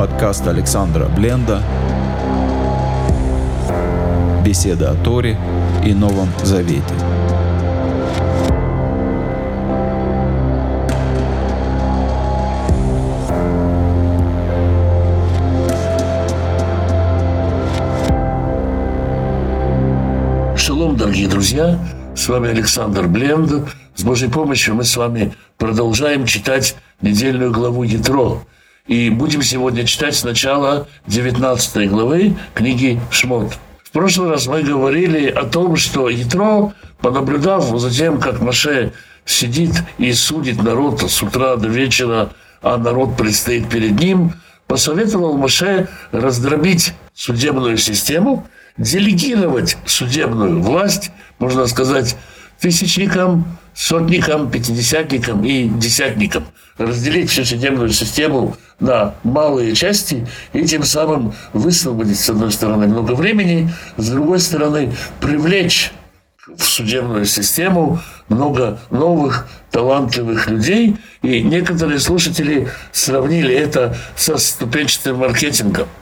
Подкаст Александра Бленда. Беседа о Торе и Новом Завете. Шалом, дорогие друзья! С вами Александр Бленд. С Божьей помощью мы с вами продолжаем читать недельную главу Ятро. И будем сегодня читать сначала 19 главы книги Шмот. В прошлый раз мы говорили о том, что Ятро, понаблюдав за тем, как Маше сидит и судит народ с утра до вечера, а народ предстоит перед ним, посоветовал Маше раздробить судебную систему – делегировать судебную власть, можно сказать, тысячникам, сотникам, пятидесятникам и десятникам. Разделить всю судебную систему на малые части и тем самым высвободить, с одной стороны, много времени, с другой стороны, привлечь в судебную систему много новых талантливых людей. И некоторые слушатели сравнили это со ступенчатым маркетингом –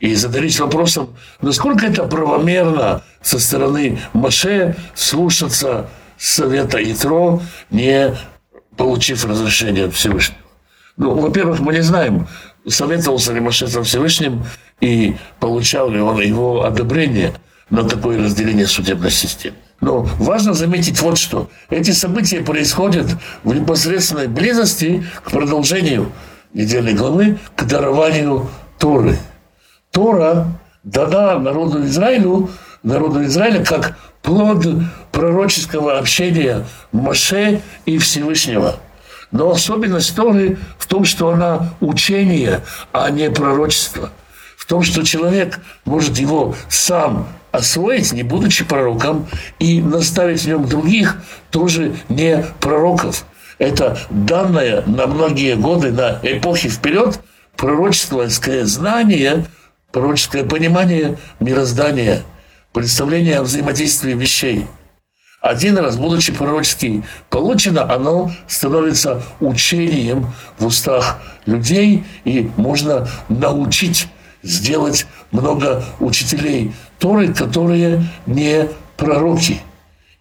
и задались вопросом, насколько это правомерно со стороны Маше слушаться совета Итро, не получив разрешения Всевышнего. Ну, во-первых, мы не знаем, советовался ли Маше со Всевышним и получал ли он его одобрение на такое разделение судебной системы. Но важно заметить вот что. Эти события происходят в непосредственной близости к продолжению недельной главы, к дарованию Торы – Тора дана народу Израилю, народу Израиля как плод пророческого общения Моше и Всевышнего. Но особенность Торы в том, что она учение, а не пророчество. В том, что человек может его сам освоить, не будучи пророком, и наставить в нем других, тоже не пророков. Это данное на многие годы, на эпохи вперед, пророческое знание – пророческое понимание мироздания, представление о взаимодействии вещей. Один раз, будучи пророчески получено, оно становится учением в устах людей, и можно научить сделать много учителей Торы, которые не пророки.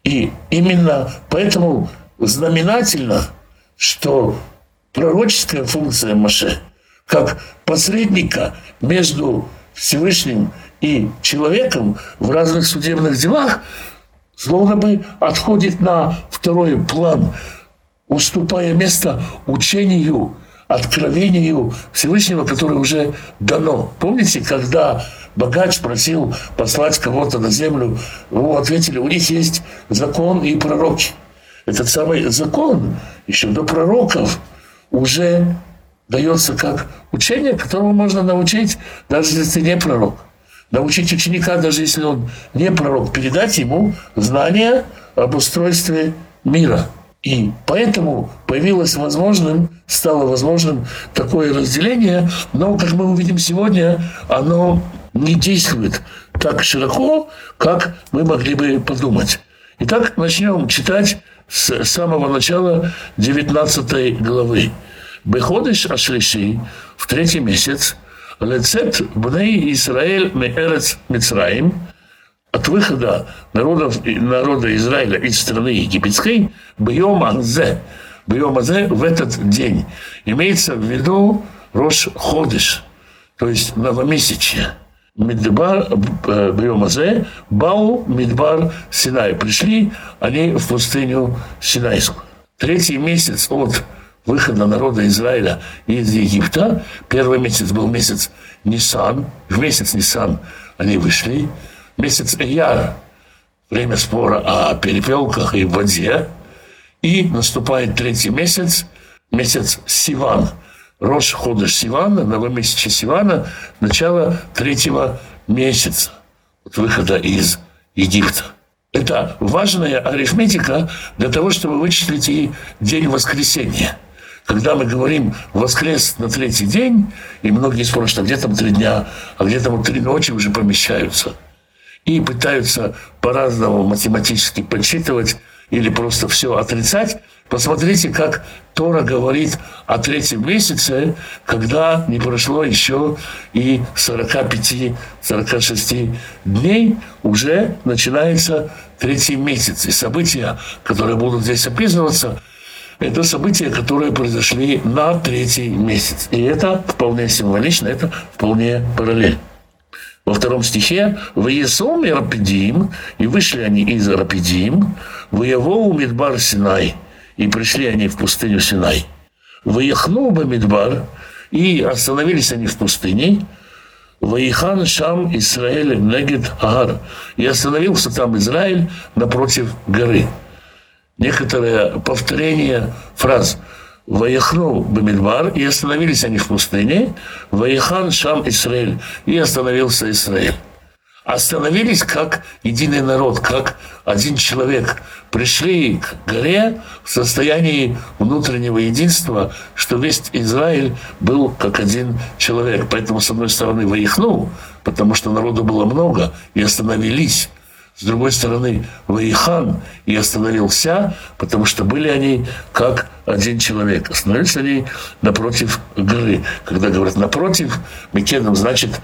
И именно поэтому знаменательно, что пророческая функция Маше, как посредника между Всевышним и человеком в разных судебных делах, словно бы отходит на второй план, уступая место учению, откровению Всевышнего, которое уже дано. Помните, когда богач просил послать кого-то на землю, ему ответили, у них есть закон и пророки. Этот самый закон еще до пророков уже дается как учение, которому можно научить, даже если ты не пророк. Научить ученика, даже если он не пророк, передать ему знания об устройстве мира. И поэтому появилось возможным, стало возможным такое разделение, но, как мы увидим сегодня, оно не действует так широко, как мы могли бы подумать. Итак, начнем читать с самого начала 19 главы. Беходыш Ашлиши, в третий месяц, Лецет Бней Израиль Меэрец Мицраим, от выхода народов, народа Израиля из страны египетской, Бьем Азе, Бьем Азе в этот день. Имеется в виду Рош Ходыш, то есть новомесячье. Мидбар э, Бьемазе, Бау Мидбар Синай. Пришли они в пустыню Синайскую. Третий месяц от выхода народа Израиля из Египта. Первый месяц был месяц Нисан. В месяц Нисан они вышли. Месяц Эяр, время спора о перепелках и воде. И наступает третий месяц, месяц Сиван. Рош Ходыш Сивана, новомесячие Сивана, начало третьего месяца от выхода из Египта. Это важная арифметика для того, чтобы вычислить и день воскресения – когда мы говорим «воскрес на третий день», и многие спорят, что где там три дня, а где там три ночи уже помещаются, и пытаются по-разному математически подсчитывать или просто все отрицать, Посмотрите, как Тора говорит о третьем месяце, когда не прошло еще и 45-46 дней, уже начинается третий месяц. И события, которые будут здесь описываться, это события, которые произошли на третий месяц. И это вполне символично, это вполне параллель. Во втором стихе «Ваесом и Рапидим» и вышли они из Рапидим, «Воевоу Мидбар Синай» и пришли они в пустыню Синай. «Воехну Бамидбар» и остановились они в пустыне, Ваихан Шам Исраэль Негед Агар. И остановился там Израиль напротив горы. Некоторое повторение фраз – Ваяхну Бамидбар, и остановились они в пустыне. Ваяхан Шам Исраэль, и остановился Израиль. Остановились как единый народ, как один человек. Пришли к горе в состоянии внутреннего единства, что весь Израиль был как один человек. Поэтому, с одной стороны, Ваяхну, потому что народу было много, и остановились с другой стороны, Ваихан и остановился, потому что были они как один человек. Остановились они напротив горы. Когда говорят напротив, Микедом значит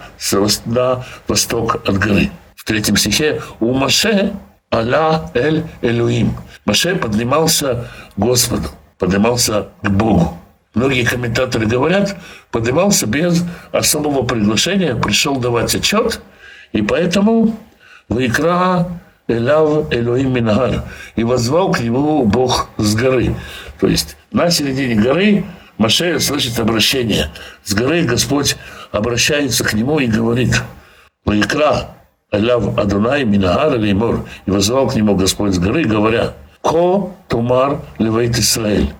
на восток от горы. В третьем стихе у Маше Аля Эль Элюим. Маше поднимался к Господу, поднимался к Богу. Многие комментаторы говорят, поднимался без особого приглашения, пришел давать отчет, и поэтому Вайкра Эляв Элоим Минагар. И возвал к нему Бог с горы. То есть на середине горы Маше слышит обращение. С горы Господь обращается к нему и говорит, Вайкра Эляв Адунай Минагар Леймор. И возвал к нему Господь с горы, говоря, Ко Тумар Левейт Исраэль.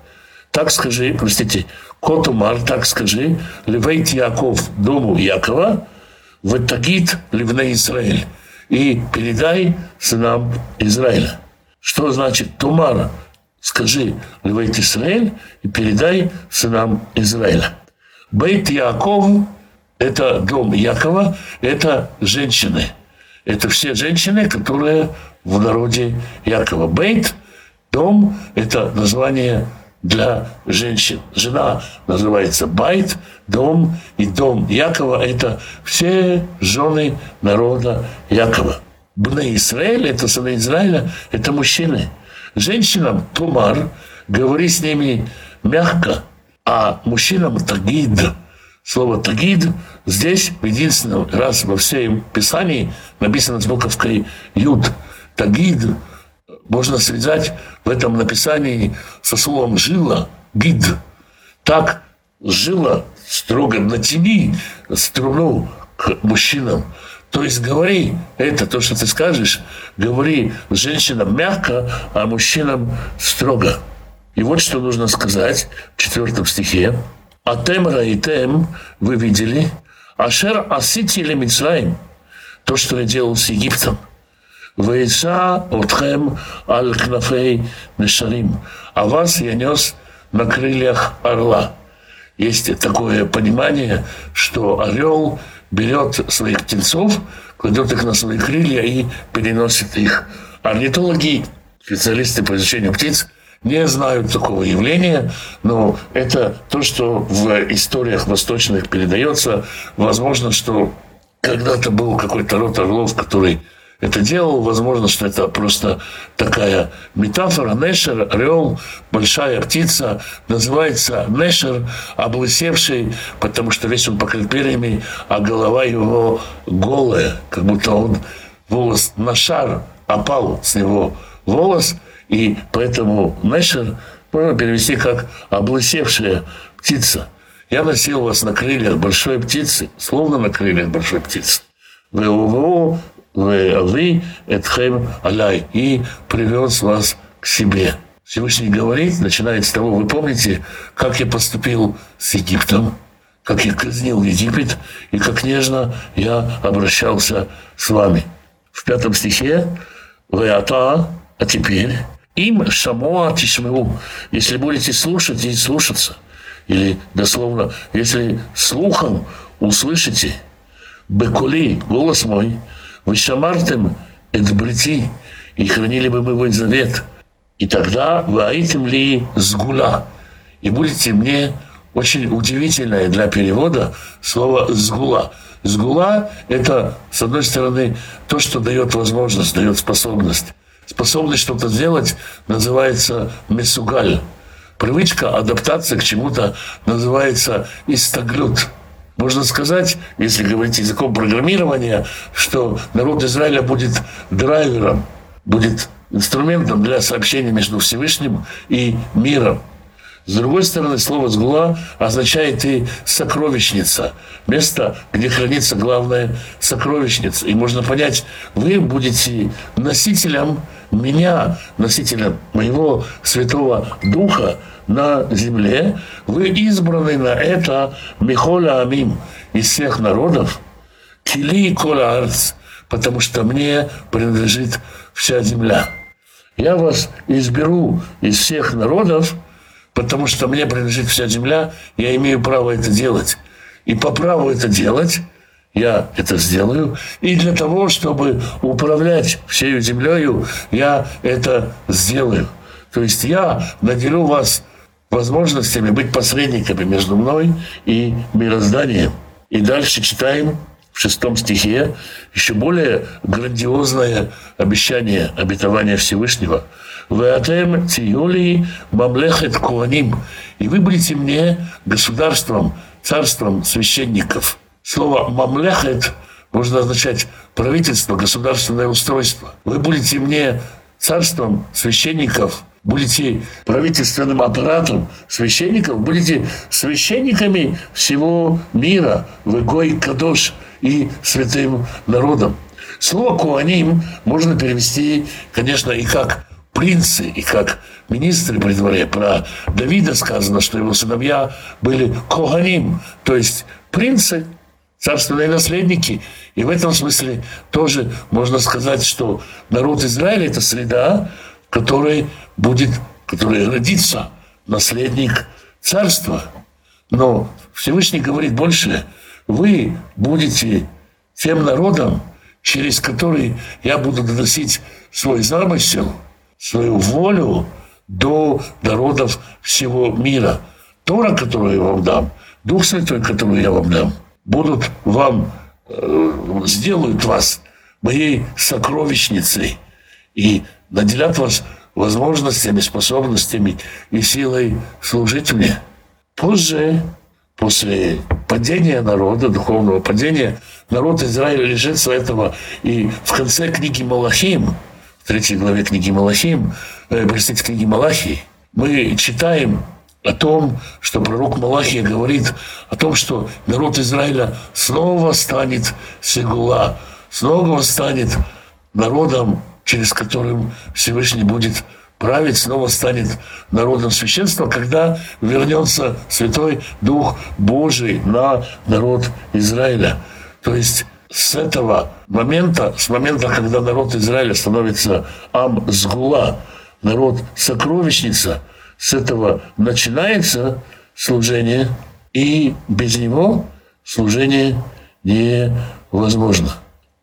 Так скажи, простите, Ко Тумар, так скажи, Левейт Яков, дому Якова, Ватагит Ливней Израиль и передай сынам Израиля. Что значит Тумара? Скажи, Левейт Израиль, и передай сынам Израиля. Бейт Яков – это дом Якова, это женщины. Это все женщины, которые в народе Якова. Бейт – дом – это название для женщин. Жена называется Байт, дом, и дом Якова – это все жены народа Якова. Бны Израиль – это сыны Израиля, это мужчины. Женщинам Тумар, говори с ними мягко, а мужчинам Тагид. Слово Тагид здесь единственный раз во всем Писании написано с буковкой Юд. Тагид можно связать в этом написании со словом «жила», «гид». Так жила строго натяни струну к мужчинам. То есть говори это, то, что ты скажешь, говори женщинам мягко, а мужчинам строго. И вот что нужно сказать в четвертом стихе. «Атем раитем» вы видели, «Ашер асити лемицраим» то, что я делал с Египтом – «Вейца отхем аль кнафей нешарим», а вас я нес на крыльях орла. Есть такое понимание, что орел берет своих птенцов, кладет их на свои крылья и переносит их. Орнитологи, специалисты по изучению птиц, не знают такого явления, но это то, что в историях восточных передается. Возможно, что когда-то был какой-то род орлов, который это делал. Возможно, что это просто такая метафора. Нешер, орел, большая птица, называется Нешер, облысевший, потому что весь он покрыт перьями, а голова его голая, как будто он волос на шар опал с него волос, и поэтому Нешер можно перевести как облысевшая птица. Я носил вас на крыльях большой птицы, словно на крыльях большой птицы. ВОВО вы Этхем Аляй, и привез вас к себе. Всевышний говорит, начинает с того, вы помните, как я поступил с Египтом, как я казнил Египет, и как нежно я обращался с вами. В пятом стихе вы ата, а теперь им шамоа тишмеу, если будете слушать и слушаться, или дословно, если слухом услышите, бекули, голос мой – вы шамартем это брити, и хранили бы мой завет. И тогда вы аитим ли сгула. И будете мне очень удивительное для перевода слово «сгула». Сгула – это, с одной стороны, то, что дает возможность, дает способность. Способность что-то сделать называется месугаль. Привычка, адаптация к чему-то называется истаглют. Можно сказать, если говорить языком программирования, что народ Израиля будет драйвером, будет инструментом для сообщения между Всевышним и миром. С другой стороны, слово «сгула» означает и «сокровищница», место, где хранится главная сокровищница. И можно понять, вы будете носителем меня, носителем моего Святого Духа на земле. Вы избраны на это Михоля Амим из всех народов, Кили Кола Арц, потому что мне принадлежит вся земля. Я вас изберу из всех народов, потому что мне принадлежит вся земля, я имею право это делать. И по праву это делать я это сделаю. И для того, чтобы управлять всей землею, я это сделаю. То есть я наделю вас возможностями быть посредниками между мной и мирозданием. И дальше читаем в шестом стихе еще более грандиозное обещание, обетование Всевышнего – «Веатем тиюли мамлехет куаним». И вы будете мне государством, царством священников. Слово «мамлехет» можно означать правительство, государственное устройство. Вы будете мне царством священников, будете правительственным аппаратом священников, будете священниками всего мира, вы Гой Кадош и святым народом. Слово «куаним» можно перевести, конечно, и как принцы и как министры при дворе. Про Давида сказано, что его сыновья были коганим, то есть принцы, царственные наследники. И в этом смысле тоже можно сказать, что народ Израиля – это среда, в которой будет, в которой родится наследник царства. Но Всевышний говорит больше. Вы будете тем народом, через который я буду доносить свой замысел – свою волю до народов всего мира. Тора, которую я вам дам, Дух Святой, который я вам дам, будут вам, э, сделают вас моей сокровищницей и наделят вас возможностями, способностями и силой служить мне. Позже, после падения народа, духовного падения, народ Израиля лишится этого. И в конце книги Малахим – третьей главе книги Малахим, э, простите, книги Малахии, мы читаем о том, что пророк Малахия говорит о том, что народ Израиля снова станет Сегула, снова станет народом, через которым Всевышний будет править, снова станет народом священства, когда вернется Святой Дух Божий на народ Израиля. То есть с этого момента, с момента, когда народ Израиля становится ам сгула, народ сокровищница, с этого начинается служение, и без него служение невозможно.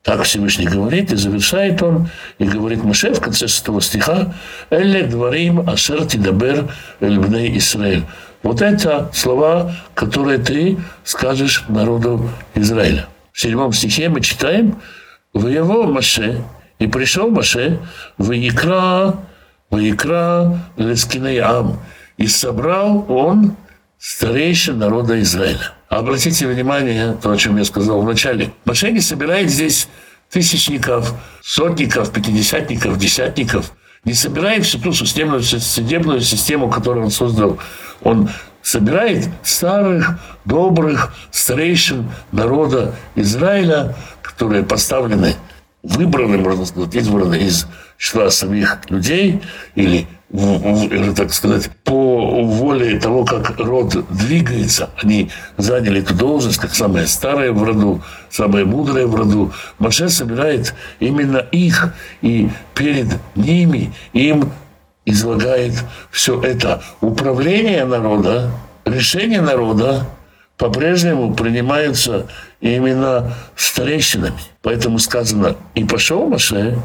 Так Всевышний говорит, и завершает он, и говорит Маше в конце шестого стиха, «Эле дворим ашер тидабер эльбней Исраэль». Вот это слова, которые ты скажешь народу Израиля в седьмом стихе мы читаем «В его Маше, и пришел Маше, в Икра, в Икра Лескиней Ам, и собрал он старейшин народа Израиля». Обратите внимание, то, о чем я сказал в начале. Маше не собирает здесь тысячников, сотников, пятидесятников, десятников. Не собирает всю ту судебную, судебную систему, которую он создал. Он собирает старых, добрых старейшин народа Израиля, которые поставлены, выбраны, можно сказать, избраны из числа самих людей или или, так сказать, по воле того, как род двигается, они заняли эту должность, как самые старые в роду, самые мудрые в роду. Маше собирает именно их, и перед ними им излагает все это. Управление народа, решение народа по-прежнему принимаются именно старейшинами. Поэтому сказано, и пошел Маше,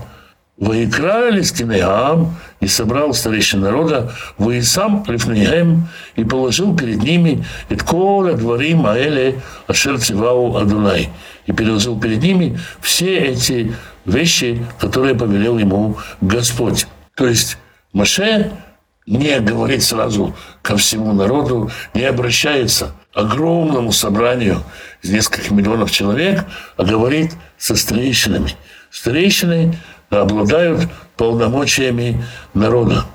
Воикрали Скинеам и собрал старейшин народа, вы сам Лифнейхем и положил перед ними Эткола дворим Аэле Ашер Цивау Адунай. И переложил перед ними все эти вещи, которые повелел ему Господь. То есть Маше не говорит сразу ко всему народу, не обращается к огромному собранию из нескольких миллионов человек, а говорит со старейшинами. Старейшины обладают полномочиями народа.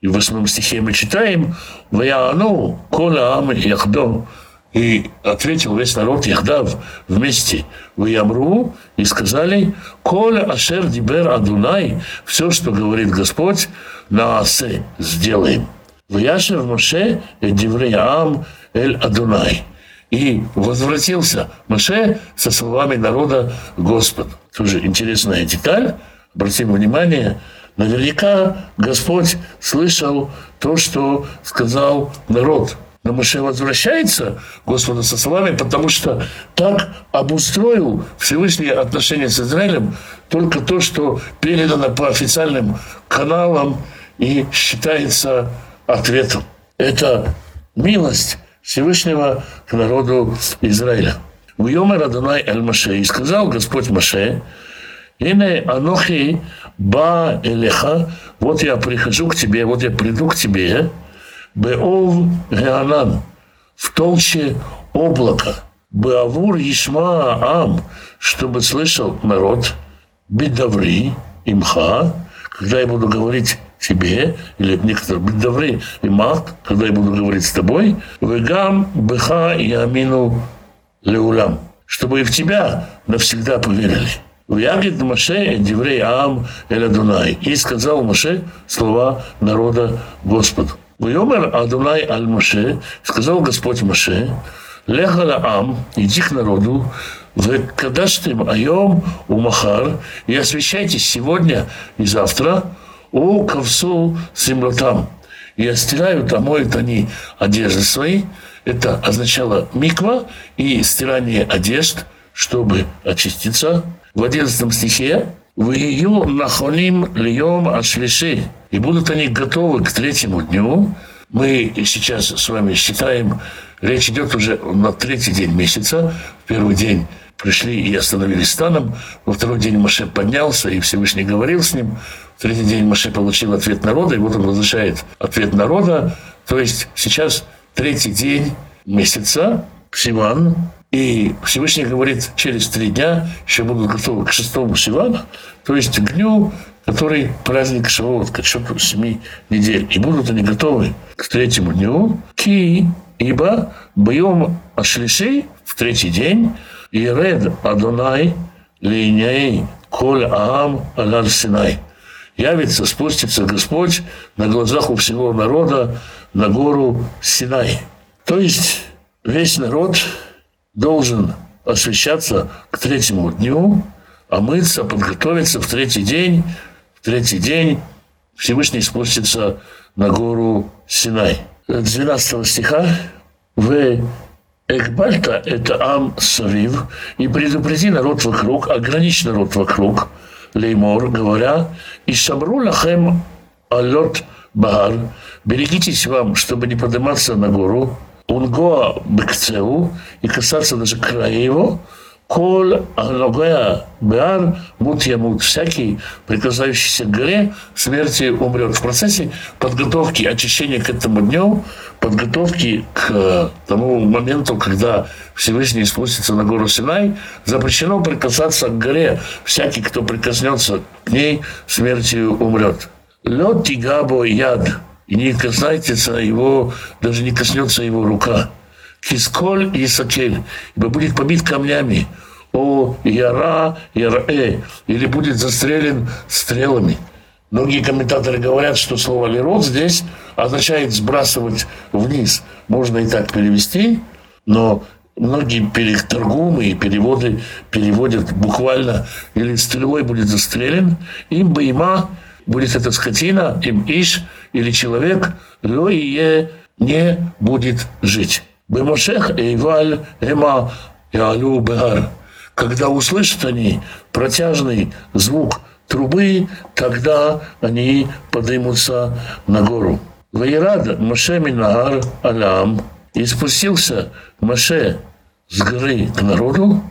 И в восьмом стихе мы читаем «Ваяну кола ам яхдо» И ответил весь народ Яхдав вместе в Ямру и сказали «Коля ашер дибер адунай» Все, что говорит Господь, на асе сделаем. В Яшев Моше диврей ам эль адунай. И возвратился Моше со словами народа Господь. Тоже интересная деталь – обратим внимание, наверняка Господь слышал то, что сказал народ. Но Моше возвращается Господу со словами, потому что так обустроил Всевышний отношения с Израилем только то, что передано по официальным каналам и считается ответом. Это милость Всевышнего к народу Израиля. В Йомер Адонай Эль Маше. И сказал Господь Маше, Ине анохи ба элеха, вот я прихожу к тебе, вот я приду к тебе, беов геанан, в толще облака, беавур ишма ам, чтобы слышал народ, бедаври имха, когда я буду говорить тебе, или некоторые бедаври има, когда я буду говорить с тобой, вегам беха и амину леулам, чтобы и в тебя навсегда поверили. Вягид Маше Деврей Ам Эль Адунай. И сказал Маше слова народа Господу. Вайомер Адунай Аль Маше, сказал Господь Маше, Лехала Ам, иди к народу, в Кадаштим Айом у Махар, и освящайтесь сегодня и завтра у Кавсу Симлотам. И остирают, омоют они одежды свои. Это означало миква и стирание одежд, чтобы очиститься в 11 стихе в ее нахоним льем ашлиши. И будут они готовы к третьему дню. Мы сейчас с вами считаем, речь идет уже на третий день месяца. В первый день пришли и остановились станом. Во второй день Маше поднялся, и Всевышний говорил с ним. В третий день Маше получил ответ народа, и вот он возвращает ответ народа. То есть сейчас третий день месяца, Сиван, и Всевышний говорит, через три дня еще будут готовы к шестому Сивана, то есть к дню, который праздник Шавуот, к отчету семи недель. И будут они готовы к третьему дню, ки, ибо боем Ашлишей в третий день, и ред Адонай линяй коль аам алар Синай. Явится, спустится Господь на глазах у всего народа на гору Синай. То есть весь народ должен освещаться к третьему дню, омыться, подготовиться в третий день. В третий день Всевышний спустится на гору Синай. 12 стиха в Экбальта – это Ам Савив, и предупреди народ вокруг, ограничь народ вокруг, Леймор, говоря, и Шамру лахем алот бар, берегитесь вам, чтобы не подниматься на гору, И касаться даже края его, Кол Аногая Беар Мут Ямут. Всякий, прикасающийся к горе, смерти умрет. В процессе подготовки, очищения к этому дню, подготовки к тому моменту, когда Всевышний спустится на гору Синай, запрещено прикасаться к горе. Всякий, кто прикоснется к ней, смертью умрет. Лед тигабо яд и не коснется его, даже не коснется его рука. Кисколь и сакель, ибо будет побит камнями. О яра, ярэ, или будет застрелен стрелами. Многие комментаторы говорят, что слово «лерот» здесь означает «сбрасывать вниз». Можно и так перевести, но многие переторгумы и переводы переводят буквально «или стрелой будет застрелен», им бы има будет эта скотина, им иш или человек, лоие не будет жить. Бемошех эйваль эма ялю бегар. Когда услышат они протяжный звук трубы, тогда они поднимутся на гору. Ваирад Маше Минагар Алям, и спустился Маше с горы к народу,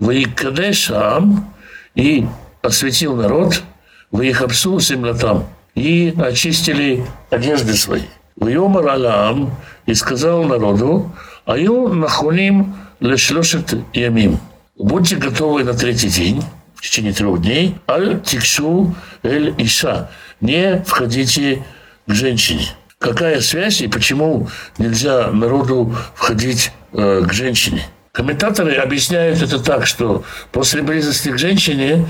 Ваикадеш Ам, и осветил народ, Ваихапсу Землятам, и очистили одежды свои. Вайомар Алям, и сказал народу, Аю нахулим лешлошет ямим. Будьте готовы на третий день, в течение трех дней, аль тикшу эль иша. Не входите к женщине. Какая связь и почему нельзя народу входить э, к женщине? Комментаторы объясняют это так, что после близости к женщине,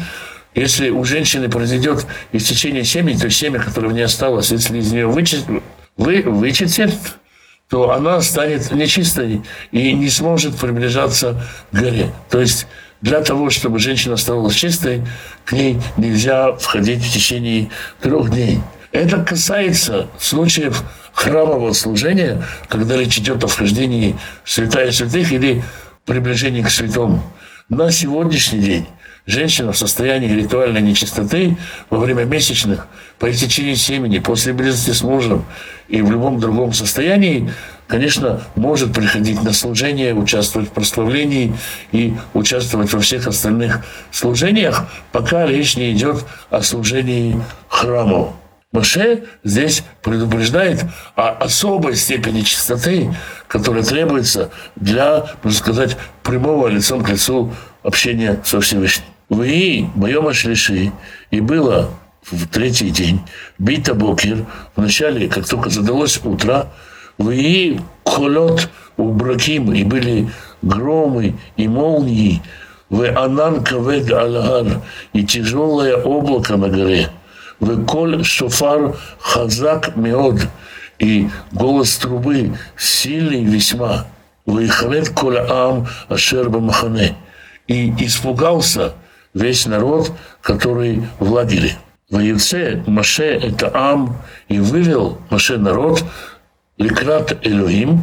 если у женщины произойдет истечение семени, то семя, в ней осталось, если из нее вычесть, вы вычистят, то она станет нечистой и не сможет приближаться к горе. То есть для того, чтобы женщина оставалась чистой, к ней нельзя входить в течение трех дней. Это касается случаев храмового служения, когда речь идет о вхождении в святая святых или приближении к святому. На сегодняшний день женщина в состоянии ритуальной нечистоты во время месячных, по истечении семени, после близости с мужем и в любом другом состоянии, конечно, может приходить на служение, участвовать в прославлении и участвовать во всех остальных служениях, пока речь не идет о служении храму. Маше здесь предупреждает о особой степени чистоты, которая требуется для, можно сказать, прямого лицом к лицу общения со Всевышним. Вы боем шлиши, и было в третий день, бита бокер, вначале, как только задалось утро, вы холот у браким, и были громы и молнии, вы анан кавед алгар, и тяжелое облако на горе, вы коль шофар хазак меод, и голос трубы сильный весьма, вы халет коль ам ашер махане, и испугался весь народ, который в лагере. Воевце Маше – это Ам, и вывел Маше народ Ликрат Элюим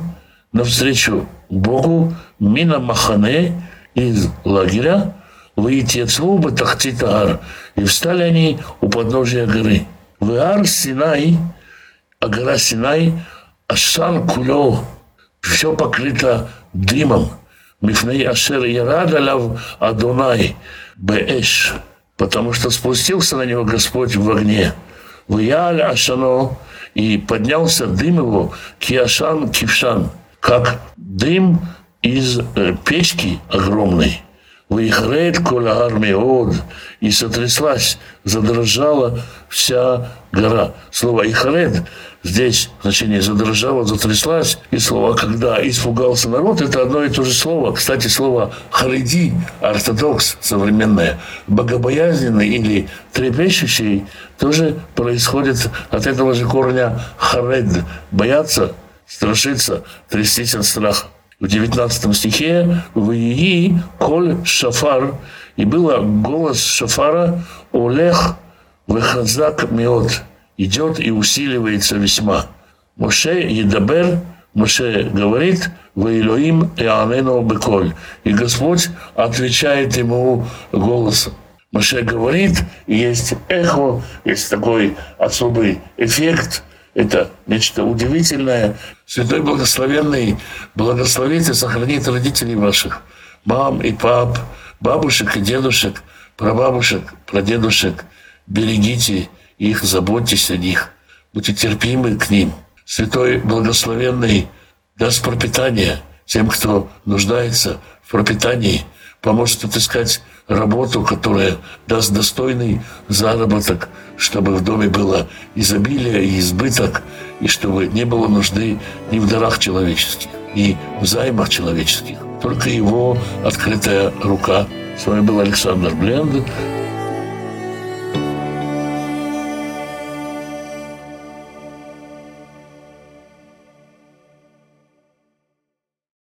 навстречу Богу Мина Махане из лагеря, бы Тахтитар, и встали они у подножия горы. Вар Синай, а гора Синай, Ашан Кулё, все покрыто дымом. Мифней Ашер Ярад Алав Адонай, Беэш потому что спустился на него Господь в огне. Вияль Ашано, и поднялся дым его, Киашан Кившан, как дым из печки огромной. Выихрет кола армиод, и сотряслась, задрожала вся гора. Слово «ихрет» здесь значение задрожала, затряслась, и слово «когда испугался народ» – это одно и то же слово. Кстати, слово «хариди» – ортодокс современное, богобоязненный или трепещущий, тоже происходит от этого же корня «харед» – бояться, страшиться, трястись от страха. В 19 стихе в Ии коль шафар, и было голос шафара Олег выхазак меот, идет и усиливается весьма. Моше едабер, Моше говорит, в Илоим и Анену беколь. И Господь отвечает ему голосом. Моше говорит, есть эхо, есть такой особый эффект – это нечто удивительное. Святой Благословенный благословит и сохранит родителей ваших, мам и пап, бабушек и дедушек, прабабушек, прадедушек. Берегите их, заботьтесь о них, будьте терпимы к ним. Святой Благословенный даст пропитание тем, кто нуждается в пропитании, поможет отыскать работу, которая даст достойный заработок, чтобы в доме было изобилие и избыток, и чтобы не было нужды ни в дарах человеческих, ни в займах человеческих. Только его открытая рука. С вами был Александр Бленд.